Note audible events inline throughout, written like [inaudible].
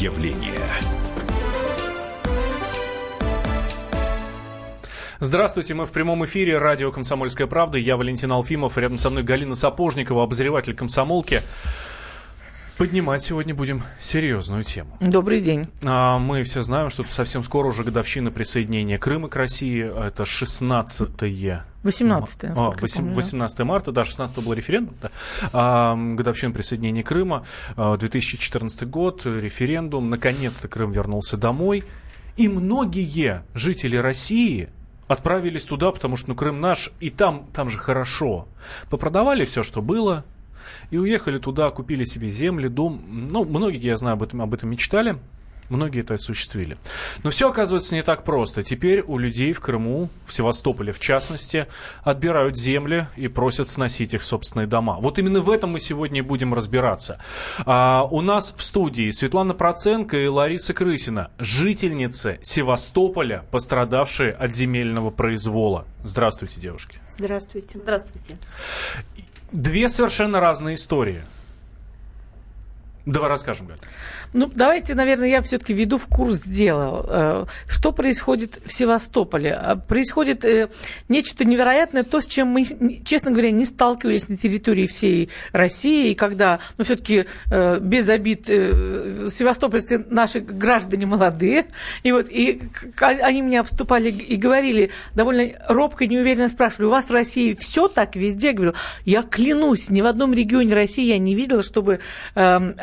явление. Здравствуйте, мы в прямом эфире радио «Комсомольская правда». Я Валентин Алфимов, рядом со мной Галина Сапожникова, обозреватель комсомолки. Поднимать сегодня будем серьезную тему. Добрый день. А, мы все знаем, что совсем скоро уже годовщина присоединения Крыма к России. Это 16-е 18 а, 8, 18 да. марта, да, 16 был референдум, да, а, годовщина присоединения Крыма, 2014 а, год, референдум, наконец-то Крым вернулся домой, и многие жители России отправились туда, потому что, ну, Крым наш, и там, там же хорошо. Попродавали все, что было, и уехали туда, купили себе земли, дом. Ну, многие, я знаю, об этом, об этом мечтали. Многие это осуществили. Но все оказывается не так просто. Теперь у людей в Крыму, в Севастополе в частности, отбирают земли и просят сносить их собственные дома. Вот именно в этом мы сегодня и будем разбираться. А, у нас в студии Светлана Проценко и Лариса Крысина, жительницы Севастополя, пострадавшие от земельного произвола. Здравствуйте, девушки. Здравствуйте. Здравствуйте. Две совершенно разные истории. Давай расскажем, Галь. Ну, давайте, наверное, я все-таки веду в курс дела. Э, что происходит в Севастополе? Э, происходит э, нечто невероятное, то, с чем мы, честно говоря, не сталкивались на территории всей России, и когда, ну, все-таки без обид, севастопольцы наши граждане молодые, и вот и они меня обступали и говорили, довольно робко неуверенно спрашивали, у вас в России все так везде? Я говорю, я клянусь, ни в одном регионе России я не видела, чтобы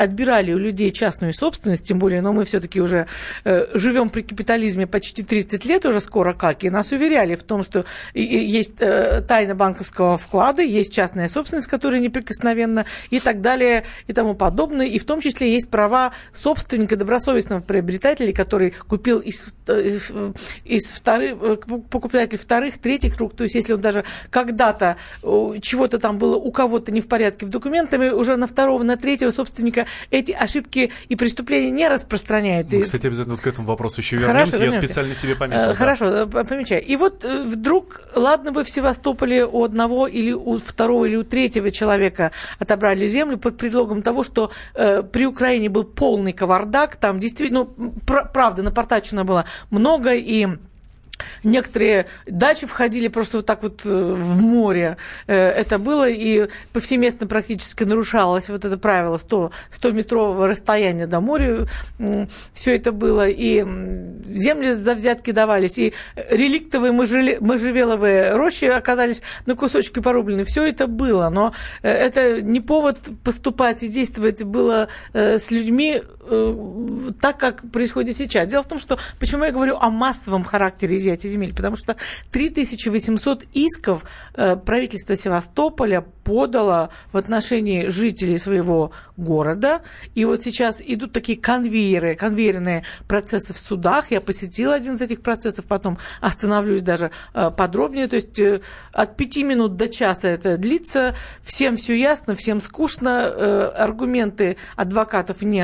отбирали у людей частную собственность, тем более, но мы все-таки уже э, живем при капитализме почти 30 лет уже скоро как, и нас уверяли в том, что есть э, тайна банковского вклада, есть частная собственность, которая неприкосновенна и так далее и тому подобное, и в том числе есть права собственника, добросовестного приобретателя, который купил из, э, из вторых, э, покупателей вторых, третьих рук, то есть если он даже когда-то чего-то там было у кого-то не в порядке в документами, уже на второго, на третьего собственника эти ошибки и преступления не распространяют. Мы, кстати, обязательно вот к этому вопросу еще вернемся. Хорошо, Я специально себе пометил. Э, хорошо, да. помечаю. И вот э, вдруг, ладно бы в Севастополе у одного или у второго или у третьего человека отобрали землю под предлогом того, что э, при Украине был полный кавардак, там действительно, ну, пр- правда, напортачено было много, и Некоторые дачи входили просто вот так вот э, в море. Э, это было, и повсеместно практически нарушалось вот это правило 100, 100-метрового расстояния до моря. Все это было, и земли за взятки давались, и реликтовые можжевеловые рощи оказались на кусочки порублены. Все это было, но э, это не повод поступать и действовать было с людьми так, как происходит сейчас. Дело в том, что почему я говорю о массовом характере изъятия земель, потому что 3800 исков э, правительство Севастополя подало в отношении жителей своего города. И вот сейчас идут такие конвейеры, конвейерные процессы в судах. Я посетила один из этих процессов, потом остановлюсь даже э, подробнее. То есть э, от пяти минут до часа это длится. Всем все ясно, всем скучно. Аргументы адвокатов не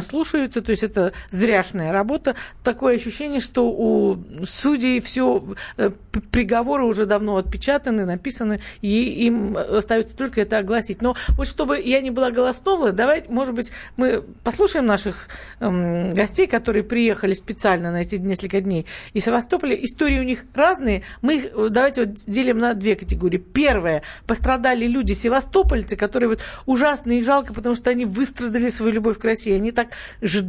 слушаются. То есть это зряшная работа. Такое ощущение, что у судей все Э, приговоры уже давно отпечатаны, написаны, и им остается только это огласить. Но вот чтобы я не была голосновой, давайте, может быть, мы послушаем наших эм, гостей, которые приехали специально на эти несколько дней из Севастополя. Истории у них разные. Мы их э, давайте вот делим на две категории. Первое, пострадали люди севастопольцы, которые вот ужасно и жалко, потому что они выстрадали свою любовь к России. Они так ждали,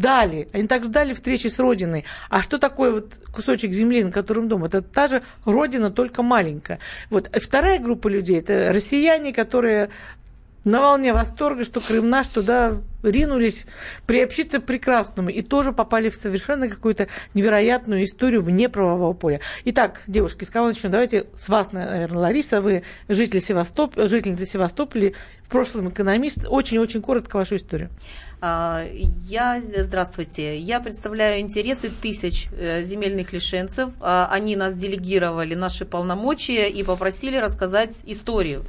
они так ждали встречи с Родиной. А что такое вот кусочек земли, на котором дом? Это та же родина, только маленькая. Вот. И вторая группа людей – это россияне, которые на волне восторга, что Крым наш, туда ринулись приобщиться к прекрасному и тоже попали в совершенно какую-то невероятную историю вне правового поля. Итак, девушки, с кого начнем? Давайте с вас, наверное, Лариса, вы житель Севастоп... жительница Севастополя, в прошлом экономист. Очень-очень коротко вашу историю. А, я, здравствуйте, я представляю интересы тысяч э, земельных лишенцев. А, они нас делегировали наши полномочия и попросили рассказать историю.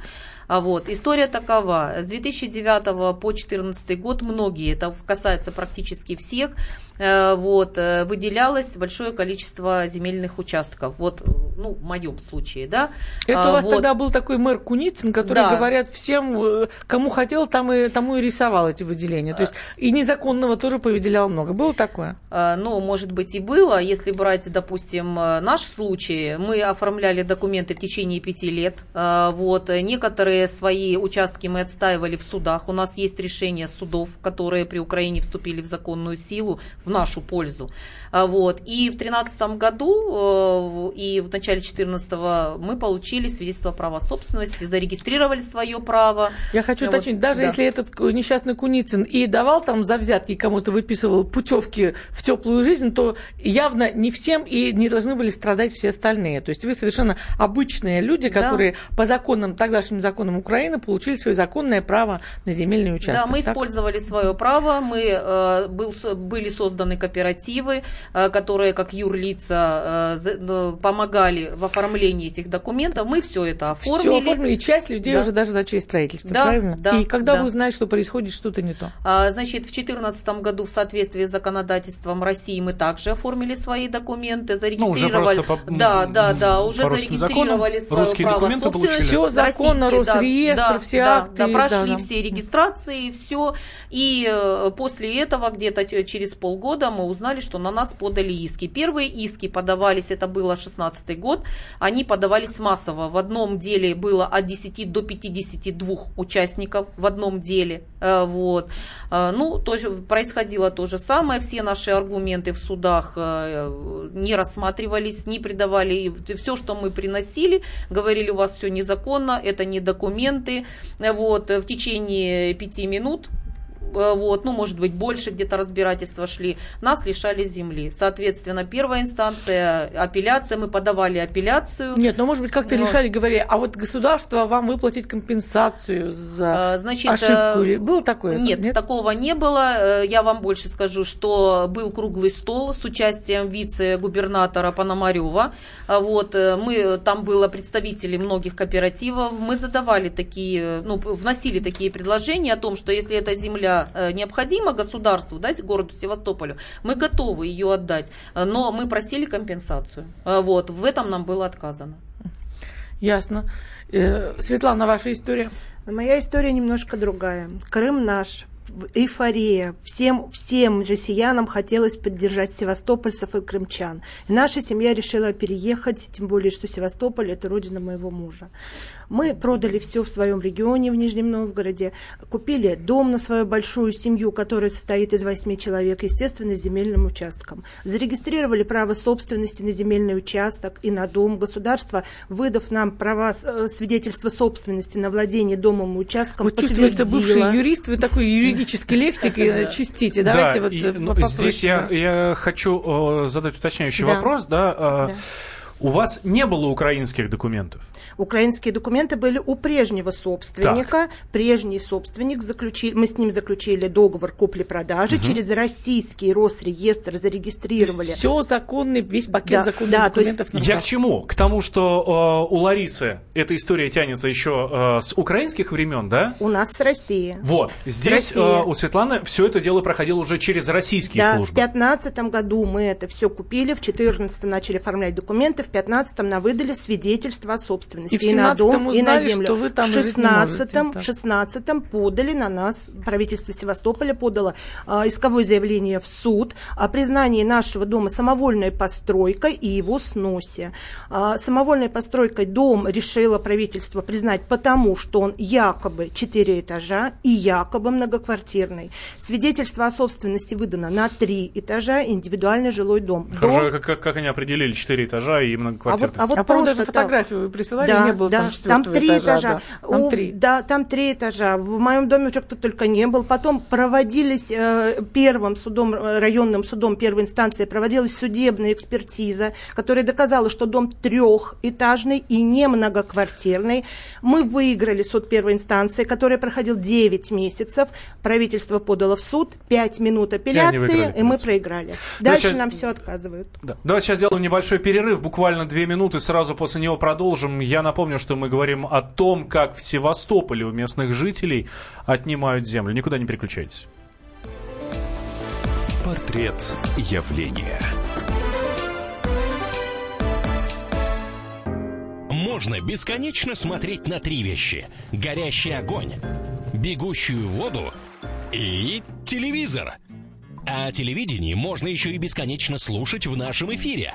А вот, история такова. С 2009 по 2014 год многие, это касается практически всех, вот, э, выделялось большое количество земельных участков. Вот, ну, в моем случае, да. Это а, у вас вот. тогда был такой мэр Куницын, который, да. говорят, всем, э, кому хотел, там и, тому и рисовал эти выделения. То есть и незаконного тоже повыделял много. Было такое? Ну, может быть, и было. Если брать, допустим, наш случай, мы оформляли документы в течение пяти лет. Вот, некоторые свои участки мы отстаивали в судах. У нас есть решения судов, которые при Украине вступили в законную силу в нашу пользу. А, вот. И в 2013 году э, и в начале 2014 мы получили свидетельство права собственности, зарегистрировали свое право. Я хочу вот. уточнить, даже да. если этот несчастный Куницын и давал там за взятки кому-то выписывал путевки в теплую жизнь, то явно не всем и не должны были страдать все остальные. То есть вы совершенно обычные люди, которые да. по законам, тогдашним законам Украины получили свое законное право на земельный участок. Да, мы так? использовали свое право, мы э, был, были созданы созданы кооперативы, э, которые как юрлица э, помогали в оформлении этих документов. Мы все это оформили. Все оформили, часть людей да. уже даже начали строительство, да, правильно? Да, И когда да. вы узнаете, что происходит что-то не то? А, значит, в 2014 году в соответствии с законодательством России мы также оформили свои документы, зарегистрировали. Ну, уже по, да, да, да, уже зарегистрировали свое русские право документы получили. Все законно, Росреестр, да, все да, акты. Да, прошли да, да. все регистрации, все. И э, после этого где-то через полгода года мы узнали, что на нас подали иски. Первые иски подавались, это было 16 год, они подавались массово. В одном деле было от 10 до 52 участников в одном деле. Э, вот. Э, ну, тоже происходило то же самое. Все наши аргументы в судах э, не рассматривались, не придавали. Все, что мы приносили, говорили, у вас все незаконно, это не документы. Вот. В течение пяти минут вот, ну, может быть, больше где-то разбирательства шли, нас лишали земли. Соответственно, первая инстанция, апелляция, мы подавали апелляцию. Нет, ну, может быть, как-то но... решали, говорили, а вот государство вам выплатит компенсацию за э, Значит, ошибку. Э, было такое? Нет, нет, такого не было. Я вам больше скажу, что был круглый стол с участием вице-губернатора Пономарева. Вот, мы, там было представители многих кооперативов. Мы задавали такие, ну, вносили такие предложения о том, что если эта земля Э, необходима государству, да, городу Севастополю, мы готовы ее отдать, э, но мы просили компенсацию. Э, вот, в этом нам было отказано. Ясно. Светлана, ваша история? Моя история немножко другая. Крым наш, эйфория. Всем, всем россиянам хотелось поддержать севастопольцев и крымчан. И наша семья решила переехать, тем более, что Севастополь – это родина моего мужа. Мы продали все в своем регионе, в Нижнем Новгороде, купили дом на свою большую семью, которая состоит из восьми человек, естественно, с земельным участком. Зарегистрировали право собственности на земельный участок и на дом. Государство, выдав нам права э, свидетельства собственности на владение домом и участком, вот чувствуется бывший юрист, вы такой юридической лексикой чистите. Давайте вот э, ну, Здесь я хочу задать уточняющий вопрос, да, у вас не было украинских документов? Украинские документы были у прежнего собственника. Так. Прежний собственник заключили, мы с ним заключили договор купли-продажи, угу. через российский Росреестр зарегистрировали. Все законный, весь пакет да, законных да, документов. То есть, я к чему? К тому, что э, у Ларисы эта история тянется еще э, с украинских времен, да? У нас с России. Вот. Здесь э, у Светланы все это дело проходило уже через российские да, службы. в 2015 году мы это все купили, в 2014 начали оформлять документы, в 2015 нам выдали свидетельство о собственности и, в и на дом, узнали, и на землю. Что вы там в 16 в 16 подали на нас, правительство Севастополя подало а, исковое заявление в суд о признании нашего дома самовольной постройкой и его сносе. А, самовольной постройкой дом решило правительство признать потому, что он якобы 4 этажа и якобы многоквартирный. Свидетельство о собственности выдано на 3 этажа, индивидуальный жилой дом. Хорошо, дом... как, как они определили 4 этажа и многоквартирность? А вот, а вот а просто даже фотографию вы присылали, да, не было да, там, там три этажа. этажа. Да. Там, У, три. да, там три этажа. В моем доме уже кто только не был. Потом проводились э, первым судом, э, районным судом первой инстанции, проводилась судебная экспертиза, которая доказала, что дом трехэтажный и не многоквартирный. Мы выиграли суд первой инстанции, который проходил 9 месяцев. Правительство подало в суд, 5 минут апелляции, и, и мы проиграли. Дальше сейчас... нам все отказывают. Да. Давайте сейчас сделаем небольшой перерыв, буквально 2 минуты, сразу после него продолжим. Я напомню, что мы говорим о том, как в Севастополе у местных жителей отнимают землю. Никуда не переключайтесь. Портрет явления. Можно бесконечно смотреть на три вещи. Горящий огонь, бегущую воду и телевизор. А телевидение можно еще и бесконечно слушать в нашем эфире.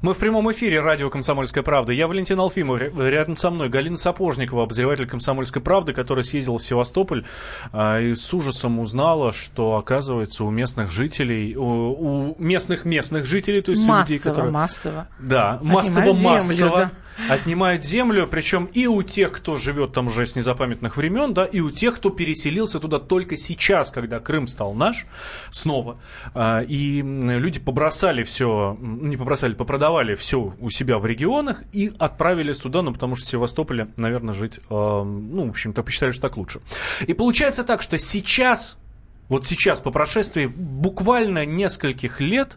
Мы в прямом эфире радио «Комсомольская правда». Я Валентин Алфимов. Рядом со мной Галина Сапожникова, обозреватель «Комсомольской правды», которая съездила в Севастополь а, и с ужасом узнала, что, оказывается, у местных жителей, у, у местных местных жителей, то есть массово, у людей, которые... массово. Да, массово-массово. Отнимают землю, причем и у тех, кто живет там уже с незапамятных времен, да, и у тех, кто переселился туда только сейчас, когда Крым стал наш, снова. А, и люди побросали все, не побросали, попродавали все у себя в регионах и отправились туда, ну, потому что в Севастополе, наверное, жить, а, ну, в общем-то, посчитали, что так лучше. И получается так, что сейчас вот сейчас, по прошествии буквально нескольких лет,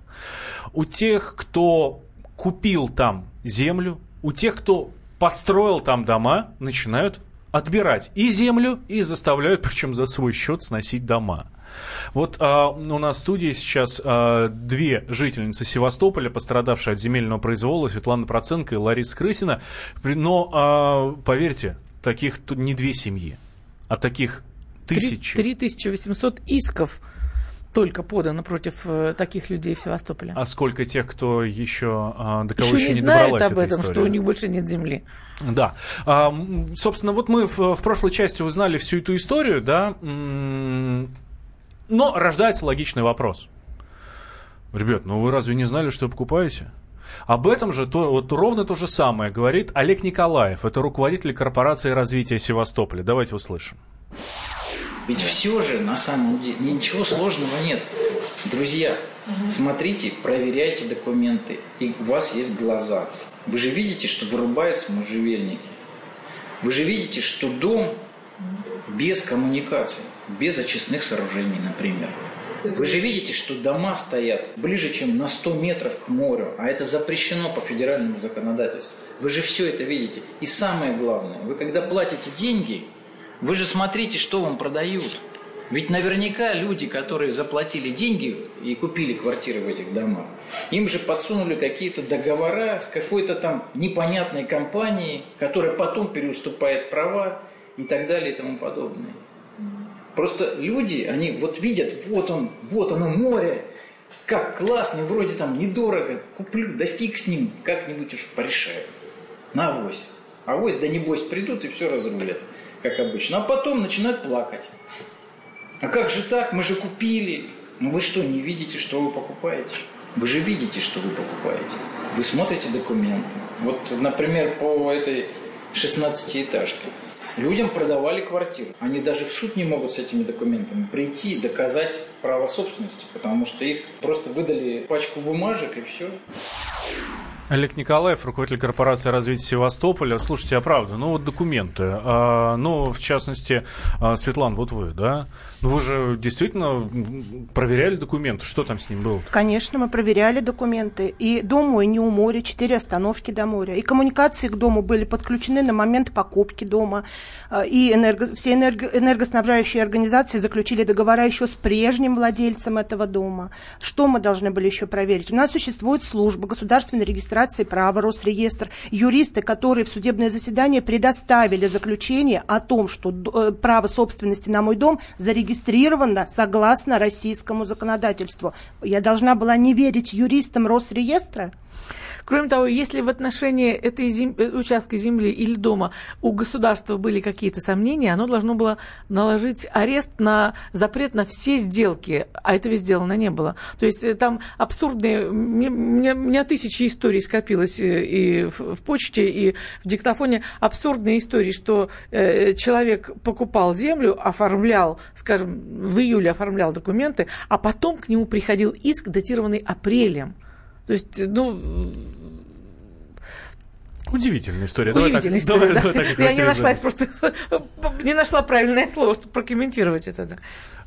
у тех, кто купил там землю, у тех, кто построил там дома, начинают отбирать и землю, и заставляют, [laughs] причем за свой счет, сносить дома. Вот а, у нас в студии сейчас а, две жительницы Севастополя, пострадавшие от земельного произвола, Светлана Проценко и Лариса Крысина. Но, а, поверьте, таких тут не две семьи, а таких тысячи. 3800 исков только подано против э, таких людей в Севастополе. А сколько тех, кто еще а, до кого еще, еще не не добралась об этом, история? что у них больше нет земли. Да. А, собственно, вот мы в, в прошлой части узнали всю эту историю, да. Но рождается логичный вопрос. Ребят, ну вы разве не знали, что покупаете? Об этом же то, вот ровно то же самое говорит Олег Николаев. Это руководитель корпорации развития Севастополя. Давайте услышим. Ведь все же на самом деле ничего сложного нет. Друзья, смотрите, проверяйте документы, и у вас есть глаза. Вы же видите, что вырубаются можжевельники. Вы же видите, что дом без коммуникаций, без очистных сооружений, например. Вы же видите, что дома стоят ближе, чем на 100 метров к морю, а это запрещено по федеральному законодательству. Вы же все это видите. И самое главное, вы когда платите деньги, вы же смотрите, что вам продают. Ведь наверняка люди, которые заплатили деньги и купили квартиры в этих домах, им же подсунули какие-то договора с какой-то там непонятной компанией, которая потом переуступает права и так далее и тому подобное. Просто люди, они вот видят, вот он, вот оно море, как классно, вроде там недорого, куплю, да фиг с ним, как-нибудь уж порешаю. На авось. Авось, да небось придут и все разрулят, как обычно. А потом начинают плакать. А как же так? Мы же купили. Ну вы что, не видите, что вы покупаете? Вы же видите, что вы покупаете. Вы смотрите документы. Вот, например, по этой 16-этажке. Людям продавали квартиру. Они даже в суд не могут с этими документами прийти и доказать право собственности, потому что их просто выдали пачку бумажек и все. Олег Николаев, руководитель корпорации развития Севастополя. Слушайте, а правда, ну вот документы. А, ну, в частности, а, Светлана, вот вы, да? Ну, вы же действительно проверяли документы. Что там с ним было? Конечно, мы проверяли документы. И дом мой не у моря, четыре остановки до моря. И коммуникации к дому были подключены на момент покупки дома. А, И энерго- все энерго- энергоснабжающие организации заключили договора еще с прежним владельцем этого дома. Что мы должны были еще проверить? У нас существует служба государственной регистрации права, Росреестр, юристы, которые в судебное заседание предоставили заключение о том, что э, право собственности на мой дом зарегистрировано согласно российскому законодательству. Я должна была не верить юристам Росреестра? Кроме того, если в отношении этой зем- э, участка земли или дома у государства были какие-то сомнения, оно должно было наложить арест на запрет на все сделки, а этого сделано не было. То есть э, там абсурдные, мне- мне- у меня тысячи историй, скопилось э, и в, в почте, и в диктофоне абсурдные истории, что э, человек покупал землю, оформлял, скажем, в июле оформлял документы, а потом к нему приходил иск, датированный апрелем. То есть, ну, Удивительная история. Удивительная история, давай, да. давай, давай, Я не нашлась просто, [laughs] не нашла правильное слово, чтобы прокомментировать это. Да.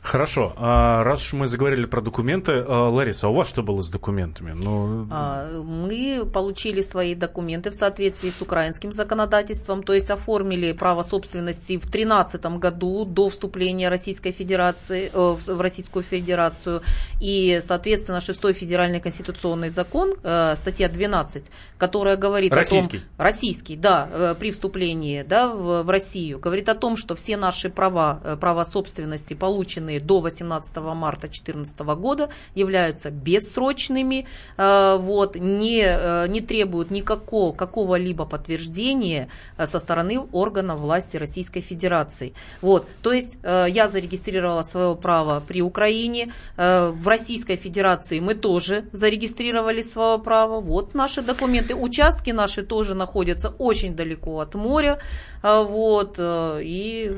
Хорошо. А, раз уж мы заговорили про документы, а, Лариса, а у вас что было с документами? Ну... А, мы получили свои документы в соответствии с украинским законодательством, то есть оформили право собственности в 2013 году до вступления Российской Федерации э, в Российскую Федерацию. И, соответственно, 6 федеральный конституционный закон, э, статья 12, которая говорит российский. о том... Российский. да, э, при вступлении да, в, в Россию, говорит о том, что все наши права, права собственности, полученные до 18 марта 2014 года, являются бессрочными, э, вот, не, э, не требуют никакого какого-либо подтверждения э, со стороны органов власти Российской Федерации. Вот, то есть я зарегистрировала свое право при Украине, в Российской Федерации мы тоже зарегистрировали свое право, вот наши документы, участки наши тоже находятся очень далеко от моря, вот, и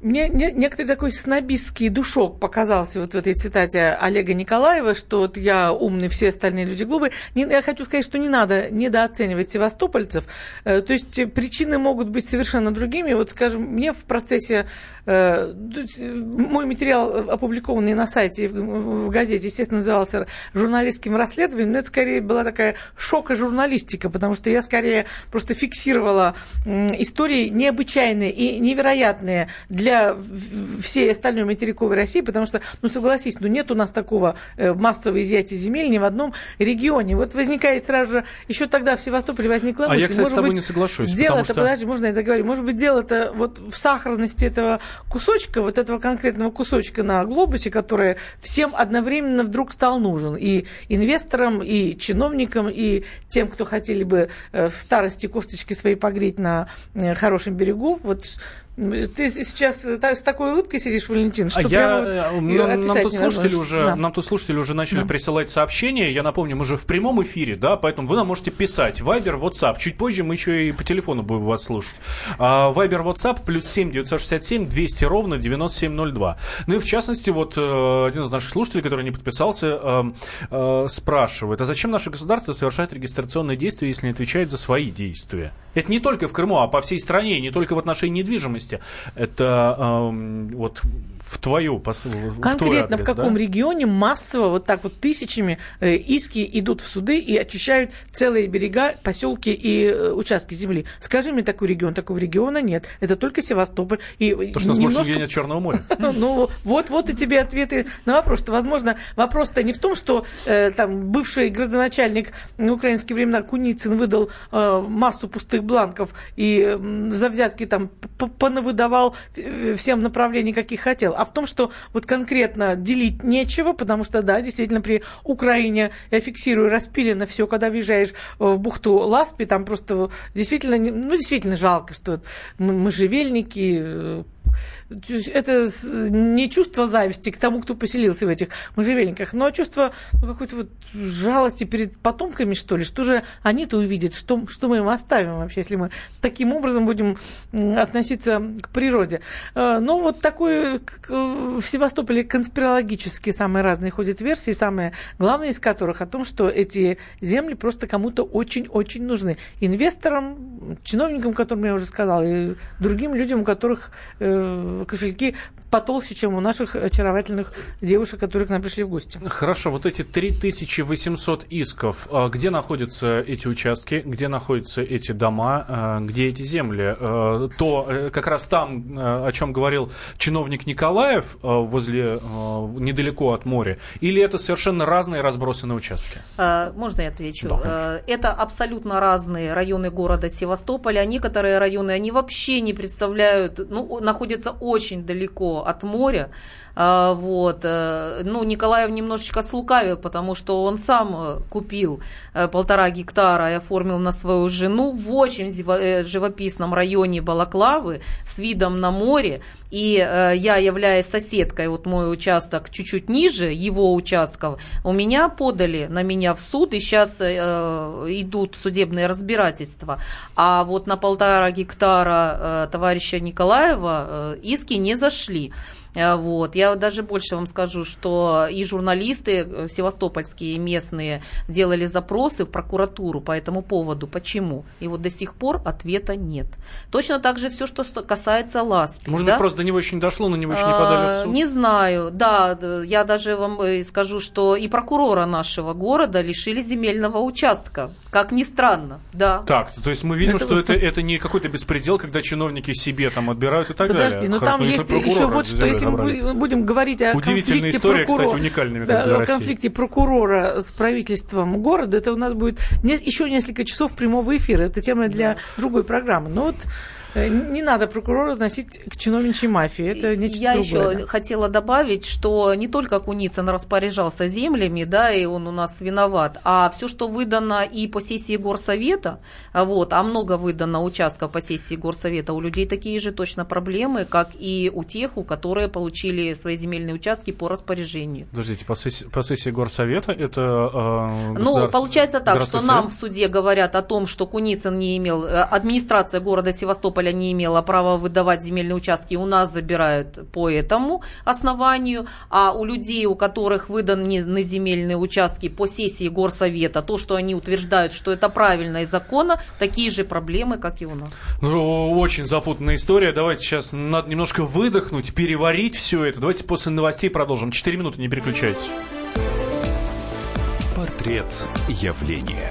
мне некоторый такой снобистский душок показался вот в этой цитате Олега Николаева, что вот я умный, все остальные люди глупые. Не, я хочу сказать, что не надо недооценивать севастопольцев. Э, то есть причины могут быть совершенно другими. Вот, скажем, мне в процессе Э, мой материал, опубликованный на сайте в газете, естественно, назывался журналистским расследованием, но это скорее была такая шока-журналистика, потому что я скорее просто фиксировала истории необычайные и невероятные для всей остальной материковой России, потому что, ну согласись, ну нет у нас такого э, массового изъятия земель ни в одном регионе. Вот возникает сразу же, еще тогда в Севастополе возникла мысль. А я, кстати, может с тобой быть, не соглашусь. Дело-то, что... подожди, можно я договорю, может быть, дело-то вот в сахарности этого кусочка, вот этого конкретного кусочка на глобусе, который всем одновременно вдруг стал нужен. И инвесторам, и чиновникам, и тем, кто хотели бы э, в старости косточки свои погреть на э, хорошем берегу. Вот ты сейчас с такой улыбкой сидишь, Валентин, что а я, вот э, нам, тут слушатели уже, да. нам тут слушатели уже начали да. присылать сообщения. Я напомню, мы же в прямом эфире, да, поэтому вы нам можете писать. Вайбер, WhatsApp. Чуть позже мы еще и по телефону будем вас слушать. Вайбер, WhatsApp, плюс 7 967 200 ровно 9702. Ну и в частности, вот э, один из наших слушателей, который не подписался, э, спрашивает, а зачем наше государство совершает регистрационные действия, если не отвечает за свои действия? Это не только в Крыму, а по всей стране, не только в отношении недвижимости области. Это э, вот в твою в Конкретно в, в каком да? регионе массово вот так вот тысячами э, иски идут в суды и очищают целые берега, поселки и э, участки земли? Скажи мне такой регион. Такого региона нет. Это только Севастополь. И То, что немножко... больше нет Черного моря. [laughs] Ну, вот, вот и тебе ответы на вопрос. Что, возможно, вопрос-то не в том, что э, там бывший градоначальник в украинские времена Куницын выдал э, массу пустых бланков и за взятки там понавыдавал э, всем направлений, каких хотел. А в том, что вот конкретно делить нечего, потому что, да, действительно, при Украине, я фиксирую, распилено все, когда въезжаешь в бухту Ласпи, там просто действительно, ну, действительно жалко, что можжевельники, э, это не чувство зависти к тому, кто поселился в этих можжевельниках, но чувство ну, какой-то вот жалости перед потомками, что ли. Что же они-то увидят, что, что мы им оставим вообще, если мы таким образом будем относиться к природе. Э, но вот такой в Севастополе конспирологические самые разные ходят версии, самые главные из которых о том, что эти земли просто кому-то очень-очень нужны. Инвесторам, чиновникам, которым я уже сказала, и другим людям, у которых э, кошельки потолще, чем у наших очаровательных девушек, которые к нам пришли в гости. Хорошо, вот эти 3800 исков, а где находятся эти участки, где находятся эти дома, а, где эти земли? А, то э, как раз там, о чем говорил чиновник Николаев, возле, недалеко от моря, или это совершенно разные разбросанные участки? Можно я отвечу? Да, это абсолютно разные районы города Севастополя. Некоторые районы, они вообще не представляют, ну, находятся находится очень далеко от моря. А, вот. Э, ну, Николаев немножечко слукавил, потому что он сам э, купил э, полтора гектара и оформил на свою жену в очень живописном районе Балаклавы с видом на море. И я, являясь соседкой, вот мой участок чуть-чуть ниже его участков, у меня подали на меня в суд, и сейчас идут судебные разбирательства. А вот на полтора гектара товарища Николаева иски не зашли. Э, вот. Я даже больше вам скажу, что и журналисты э, севастопольские местные делали запросы в прокуратуру по этому поводу. Почему? И вот до сих пор ответа нет. Точно так же все, что касается Ласпи. Может да? быть, просто до него еще не дошло, на него еще не подали в суд? Не знаю. Да, я даже вам э, скажу, что и прокурора нашего города лишили земельного участка. Как ни странно, да. Так, то есть мы видим, это что вот... это, это не какой-то беспредел, когда чиновники себе там отбирают и так Подожди, далее. Подожди, но там есть еще вот что, если мы будем говорить о Удивительная история, прокурора, кстати, уникальная, да, для о конфликте прокурора с правительством города, это у нас будет не, еще несколько часов прямого эфира. Это тема для да. другой программы. Но вот не надо прокурора относить к чиновничьей мафии. Это нечто Я другое. еще хотела добавить, что не только Куницын распоряжался землями, да, и он у нас виноват, а все, что выдано и по сессии горсовета, вот, а много выдано участков по сессии горсовета, у людей такие же точно проблемы, как и у тех, у которые получили свои земельные участки по распоряжению. Подождите, по сессии, по сессии горсовета это э, Ну, получается так, что нам в суде говорят о том, что Куницын не имел, э, администрация города Севастополя Ставрополя не имела права выдавать земельные участки, у нас забирают по этому основанию, а у людей, у которых выданы земельные участки по сессии горсовета, то, что они утверждают, что это правильно и законно, такие же проблемы, как и у нас. Ну, очень запутанная история. Давайте сейчас надо немножко выдохнуть, переварить все это. Давайте после новостей продолжим. Четыре минуты, не переключайтесь. Портрет явления.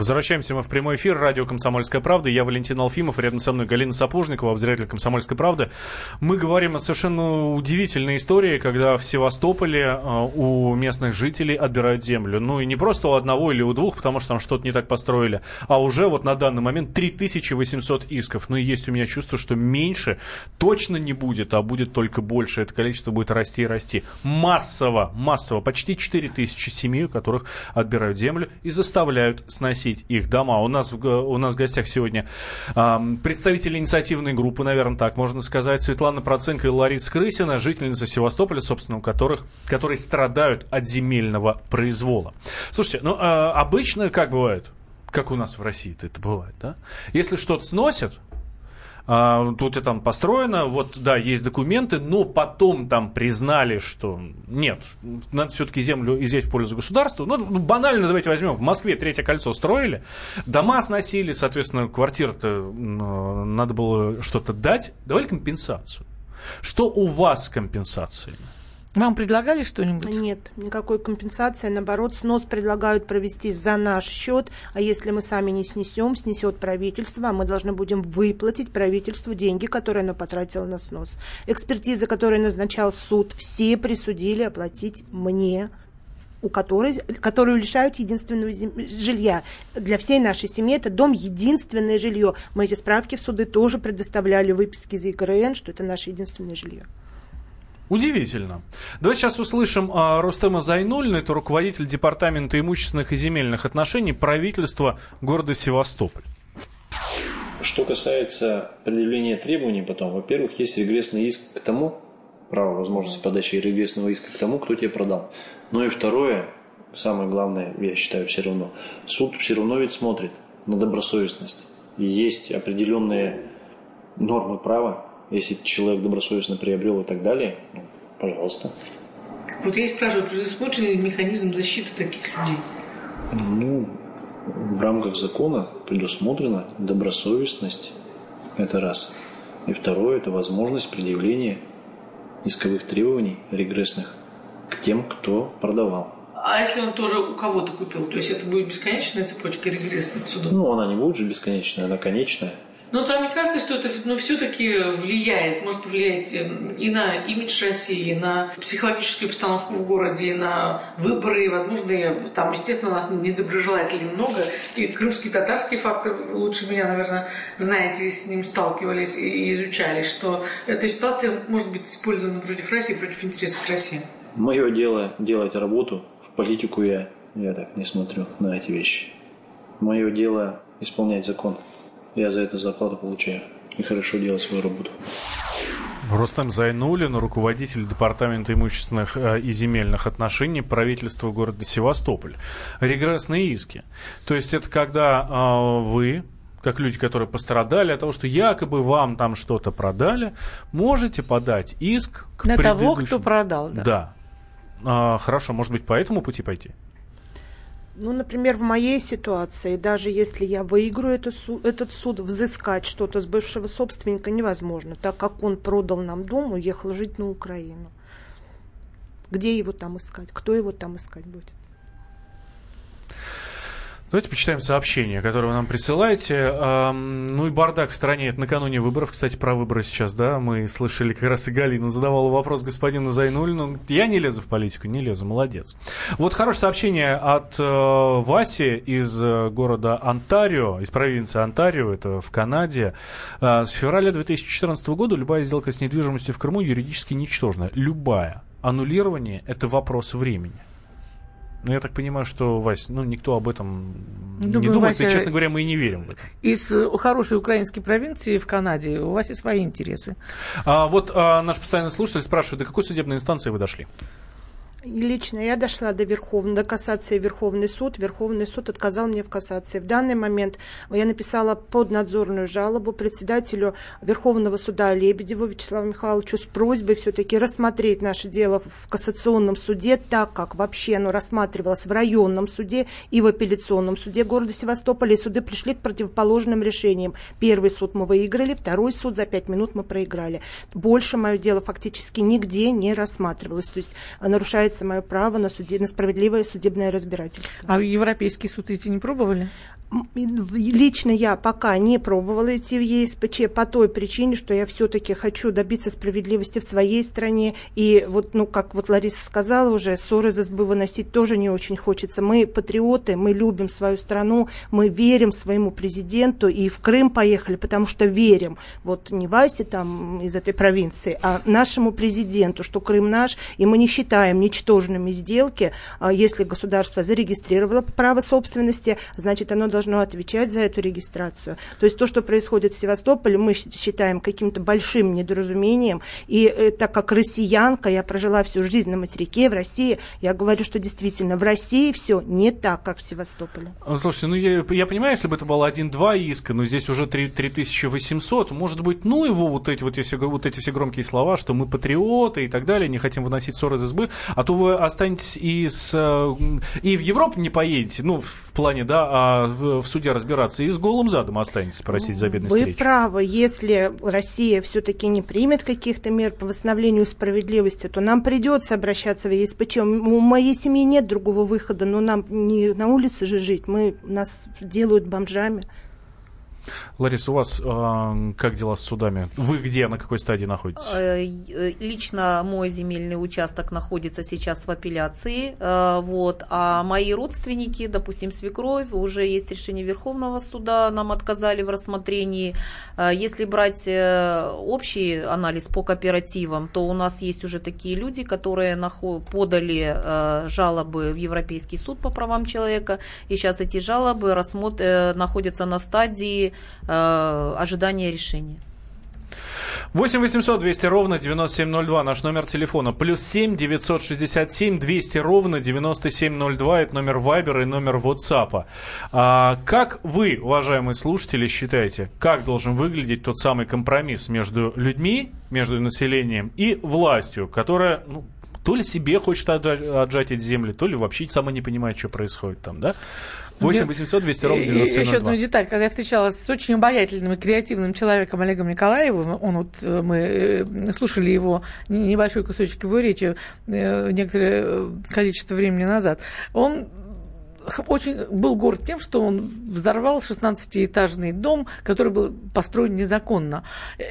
Возвращаемся мы в прямой эфир. Радио «Комсомольская правда». Я Валентин Алфимов. Рядом со мной Галина Сапожникова, обозреватель «Комсомольской правды». Мы говорим о совершенно удивительной истории, когда в Севастополе э, у местных жителей отбирают землю. Ну и не просто у одного или у двух, потому что там что-то не так построили, а уже вот на данный момент 3800 исков. Но есть у меня чувство, что меньше точно не будет, а будет только больше. Это количество будет расти и расти. Массово, массово. Почти 4000 семей, у которых отбирают землю и заставляют сносить сносить их дома. У нас, у нас в гостях сегодня э, представители инициативной группы, наверное, так можно сказать, Светлана Проценко и Лариса Крысина, жительницы Севастополя, собственно, у которых, которые страдают от земельного произвола. Слушайте, ну, э, обычно как бывает? Как у нас в России это бывает, да? Если что-то сносят, а, тут и там построено, вот, да, есть документы, но потом там признали, что нет, надо все-таки землю изъять в пользу государства. Ну, ну, банально давайте возьмем, в Москве третье кольцо строили, дома сносили, соответственно, квартир-то надо было что-то дать, давали компенсацию. Что у вас с компенсациями? Вам предлагали что-нибудь? Нет, никакой компенсации. Наоборот, снос предлагают провести за наш счет. А если мы сами не снесем, снесет правительство, а мы должны будем выплатить правительству деньги, которые оно потратило на снос. Экспертиза, которую назначал суд, все присудили оплатить мне, у которой, которую лишают единственного жилья. Для всей нашей семьи это дом единственное жилье. Мы эти справки в суды тоже предоставляли, выписки из ЕГРН, что это наше единственное жилье. Удивительно. Давайте сейчас услышим а, Рустема Зайнулина, это руководитель Департамента имущественных и земельных отношений правительства города Севастополь. Что касается предъявления требований потом, во-первых, есть регрессный иск к тому, право возможности подачи регрессного иска к тому, кто тебе продал. Ну и второе, самое главное, я считаю, все равно, суд все равно ведь смотрит на добросовестность. И есть определенные нормы права, если человек добросовестно приобрел и так далее, ну, пожалуйста. Вот я и спрашиваю, предусмотрен ли механизм защиты таких людей? Ну, в рамках закона предусмотрена добросовестность. Это раз. И второе – это возможность предъявления исковых требований регрессных к тем, кто продавал. А если он тоже у кого-то купил? То есть это будет бесконечная цепочка регрессных судов? Ну, она не будет же бесконечная, она конечная. Но там мне кажется, что это ну, все-таки влияет, может повлиять эм, и на имидж России, и на психологическую обстановку в городе, и на выборы, и, возможно, там, естественно, у нас недоброжелателей много, и крымские татарские факты лучше меня, наверное, знаете, с ним сталкивались и изучали, что эта ситуация может быть использована против России, против интересов России. Мое дело делать работу, в политику я, я так не смотрю на эти вещи. Мое дело исполнять закон. Я за это зарплату получаю. И хорошо делать свою работу. Рустам Зайнулин, руководитель Департамента имущественных э, и земельных отношений правительства города Севастополь. Регрессные иски. То есть это когда э, вы, как люди, которые пострадали от того, что якобы вам там что-то продали, можете подать иск к На того, кто продал, да. Да. А, хорошо, может быть, по этому пути пойти? Ну, например, в моей ситуации, даже если я выиграю это, этот суд, взыскать что-то с бывшего собственника невозможно, так как он продал нам дом уехал жить на Украину. Где его там искать? Кто его там искать будет? Давайте почитаем сообщение, которое вы нам присылаете. Ну и бардак в стране. Это накануне выборов. Кстати, про выборы сейчас, да, мы слышали, как раз и Галина задавала вопрос господину Зайнулину. Я не лезу в политику, не лезу, молодец. Вот хорошее сообщение от э, Васи из э, города Онтарио, из провинции Онтарио, это в Канаде. Э, с февраля 2014 года любая сделка с недвижимостью в Крыму юридически ничтожна. Любая. Аннулирование – это вопрос времени. Ну, я так понимаю, что, Вась, ну, никто об этом Думаю, не думает, Вася, и, честно говоря, мы и не верим в это. Из э, хорошей украинской провинции в Канаде у вас и свои интересы. А, вот а, наш постоянный слушатель спрашивает, до какой судебной инстанции вы дошли? Лично я дошла до Верховного, до кассации Верховный суд. Верховный суд отказал мне в кассации. В данный момент я написала поднадзорную жалобу председателю Верховного суда Лебедеву Вячеславу Михайловичу с просьбой все-таки рассмотреть наше дело в кассационном суде, так как вообще оно рассматривалось в районном суде и в апелляционном суде города Севастополя. И суды пришли к противоположным решениям. Первый суд мы выиграли, второй суд за пять минут мы проиграли. Больше мое дело фактически нигде не рассматривалось. То есть нарушается является мое право на, суде, на справедливое судебное разбирательство. А Европейский суд идти не пробовали? Лично я пока не пробовала идти в ЕСПЧ по той причине, что я все-таки хочу добиться справедливости в своей стране. И вот, ну, как вот Лариса сказала уже, ссоры за сбы выносить тоже не очень хочется. Мы патриоты, мы любим свою страну, мы верим своему президенту и в Крым поехали, потому что верим. Вот не Васе там из этой провинции, а нашему президенту, что Крым наш, и мы не считаем ничтожными сделки. А если государство зарегистрировало право собственности, значит, оно должно должно отвечать за эту регистрацию. То есть то, что происходит в Севастополе, мы считаем каким-то большим недоразумением. И э, так как россиянка, я прожила всю жизнь на материке, в России, я говорю, что действительно в России все не так, как в Севастополе. А, слушайте, ну я, я понимаю, если бы это было один-два иска, но здесь уже 3, 3800, может быть, ну его вот эти вот, эти, вот эти все громкие слова, что мы патриоты и так далее, не хотим выносить ссоры из избы, а то вы останетесь и, с, э, и в Европу не поедете, ну, в плане, да, а в суде разбираться и с голым задом останетесь просить за бедность Вы правы. Если Россия все-таки не примет каких-то мер по восстановлению справедливости, то нам придется обращаться в ЕСПЧ. У моей семьи нет другого выхода, но нам не на улице же жить. Мы, нас делают бомжами. Лариса, у вас э, как дела с судами? Вы где, на какой стадии находитесь? Э, э, лично мой земельный участок находится сейчас в апелляции, э, вот, а мои родственники, допустим, свекровь, уже есть решение Верховного суда, нам отказали в рассмотрении. Если брать общий анализ по кооперативам, то у нас есть уже такие люди, которые подали жалобы в Европейский суд по правам человека, и сейчас эти жалобы рассмотр... находятся на стадии э, ожидания решения. 8 800 200 ровно 9702 наш номер телефона. Плюс 7 967 200 ровно 9702 это номер Вайбера и номер WhatsApp. А, как вы, уважаемые слушатели, считаете, как должен выглядеть тот самый компромисс между людьми, между населением и властью, которая ну, то ли себе хочет отжать, отжать эти земли, то ли вообще сама не понимает, что происходит там, да? 8 800 200 ровно И- и 9702. Еще одну деталь. Когда я встречалась с очень обаятельным и креативным человеком Олегом Николаевым, он вот, э, мы э, слушали его небольшой кусочек его речи э, некоторое количество времени назад, он очень был горд тем, что он взорвал 16-этажный дом, который был построен незаконно.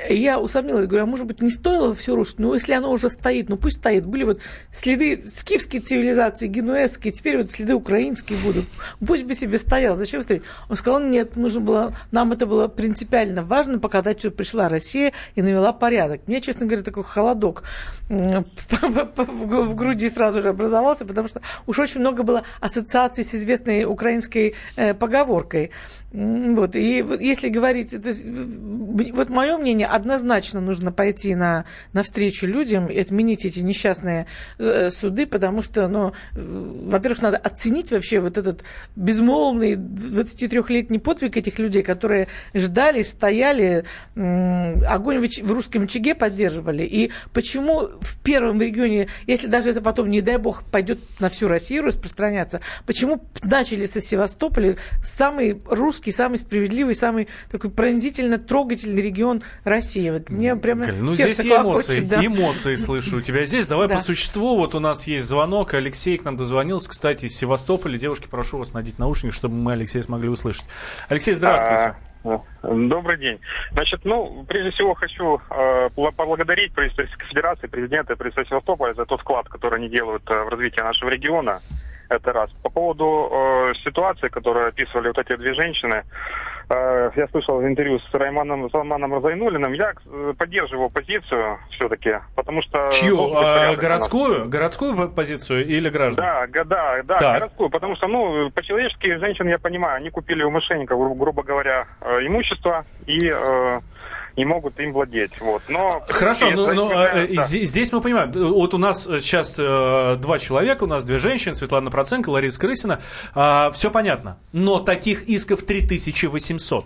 Я усомнилась, говорю, а может быть не стоило все рушить? Ну, если оно уже стоит, ну пусть стоит. Были вот следы скифской цивилизации, генуэзской, теперь вот следы украинские будут. Пусть бы себе стоял. Зачем строить? Он сказал, нет, нужно было, нам это было принципиально важно показать, что пришла Россия и навела порядок. Мне, честно говоря, такой холодок [laughs] в груди сразу же образовался, потому что уж очень много было ассоциаций с известной украинской э, поговоркой. Вот, и если говорить, то есть, вот мое мнение, однозначно нужно пойти на, навстречу людям и отменить эти несчастные э, суды, потому что, ну, во-первых, надо оценить вообще вот этот безмолвный 23-летний подвиг этих людей, которые ждали, стояли, огонь в русском очаге поддерживали. И почему в первом регионе, если даже это потом, не дай бог, пойдет на всю Россию распространяться, почему начали со Севастополя самый русский, самый справедливый, самый такой пронзительно трогательный регион России? Вот мне прямо Галь, Ну, здесь эмоции, клокочет, да. эмоции слышу у тебя здесь. Давай [laughs] Да. по существу. Вот у нас есть звонок. Алексей к нам дозвонился, кстати, из Севастополя. Девушки, прошу вас надеть наушники, чтобы мы Алексея смогли услышать. Алексей, здравствуйте. А, Добрый день. Значит, ну, прежде всего хочу э, поблагодарить правительство Федерации, президента и правительство Севастополя за тот вклад, который они делают э, в развитие нашего региона. Это раз. По поводу э, ситуации, которую описывали вот эти две женщины, я слышал интервью с Райманом Салманом Разайнулиным, я э, поддерживаю позицию все-таки, потому что... Чью? А, городскую? Городскую по- позицию или граждан? Да, да, да, Так. городскую, потому что, ну, по-человечески женщин, я понимаю, они купили у мошенников, гру- грубо говоря, э, имущество и э, не могут им владеть, вот. Но Хорошо, ну, ну, именно- э, да. здесь мы понимаем, э, вот у нас э, сейчас два человека, у нас две женщины, Светлана Проценко, Лариса Крысина, все понятно, но таких исков 3800.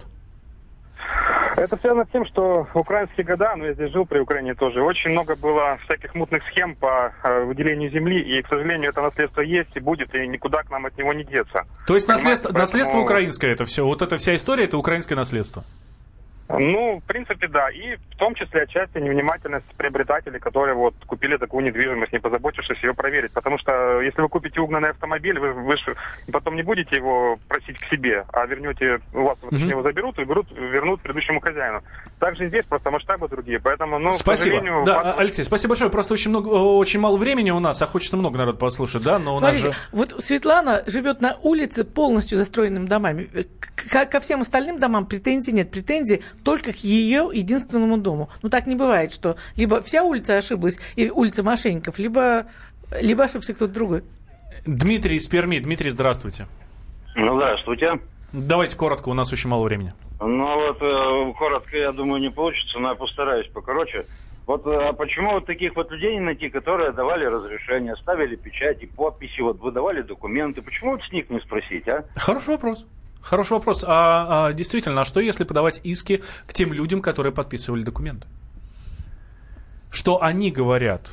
Это связано с тем, что в украинские года, ну, я здесь жил при Украине тоже, очень много было всяких мутных схем по э, выделению земли, и, к сожалению, это наследство есть и будет, и никуда к нам от него не деться. То есть Понимаете, наследство, поэтому- наследство украинское это все, вот эта вся история, это украинское наследство. Ну, в принципе, да. И в том числе отчасти невнимательность приобретателей, которые вот купили такую недвижимость, не позаботившись ее проверить. Потому что если вы купите угнанный автомобиль, вы, вы ж потом не будете его просить к себе, а вернете, у вас точнее, его заберут и берут, вернут предыдущему хозяину. Также здесь просто масштабы другие. Поэтому, ну, к Спасибо. сожалению, Да, вас- Алексей, спасибо большое. Просто очень, много, очень мало времени у нас, а хочется много народ послушать, да? Но у нас Смотрите, же... вот Светлана живет на улице полностью застроенными домами. К- к- ко всем остальным домам претензий нет. Претензий только к ее единственному дому. Ну так не бывает, что либо вся улица ошиблась, и улица мошенников, либо, либо ошибся кто-то другой. Дмитрий из Перми. Дмитрий, здравствуйте. Ну, здравствуйте. Давайте коротко, у нас очень мало времени. Ну, вот, э, коротко, я думаю, не получится, но я постараюсь покороче. Вот э, а почему вот таких вот людей не найти, которые давали разрешение, ставили печати, подписи, вот выдавали документы? Почему вот с них не спросить, а? Хороший вопрос. Хороший вопрос. А, а, действительно, а что если подавать иски к тем людям, которые подписывали документы? Что они говорят?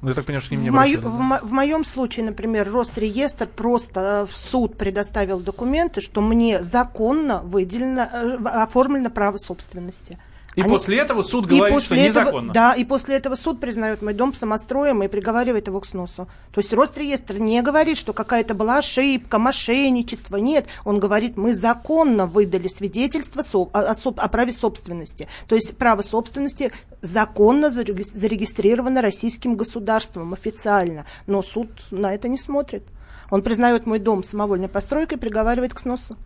Ну, я так понимаю, что не В, мою- в мо- в моем случае, например, Росреестр просто э, в суд предоставил документы, что мне законно выделено, э, оформлено право собственности. И Они- после этого суд И говорит, что после этого- незаконно. Да, и после этого суд признает мой дом самостроем и приговаривает его к сносу. То есть Росреестр не говорит, что какая-то была ошибка, мошенничество. Нет, он говорит, мы законно выдали свидетельство о, о о праве собственности. То есть право собственности законно зареги- зарегистрировано российским государством официально. Но суд на это не смотрит. Он признает мой дом самовольной постройкой и приговаривает к сносу.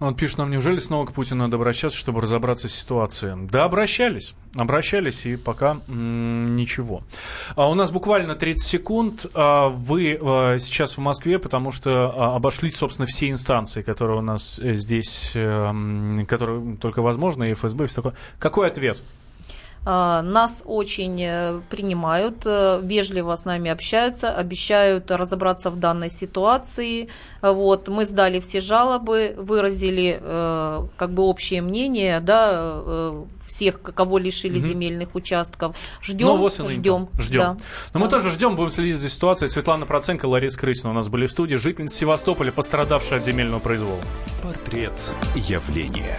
Он пишет нам, неужели снова к Путину надо обращаться, чтобы разобраться с ситуацией? Да, обращались. Обращались, и пока ничего. А у нас буквально 30 секунд. А, Вы а, сейчас в Москве, потому что а, обошли, собственно, все инстанции, которые у нас э, здесь, м, которые только возможны, и ФСБ, и все такое. Какой ответ? А, Нас очень э, принимают, э, вежливо с нами общаются, обещают разобраться в данной ситуации. Вот, мы сдали все жалобы, выразили э, как бы общее мнение, да, всех, кого лишили Мгм. земельных участков. Ждем, ждем. Ждем. да. Но мы Да. тоже ждем, будем следить за ситуацией. Светлана Проценко, Лариса Крысина у нас были в студии. Жительница Севастополя, пострадавшая от земельного произвола. Портрет явления.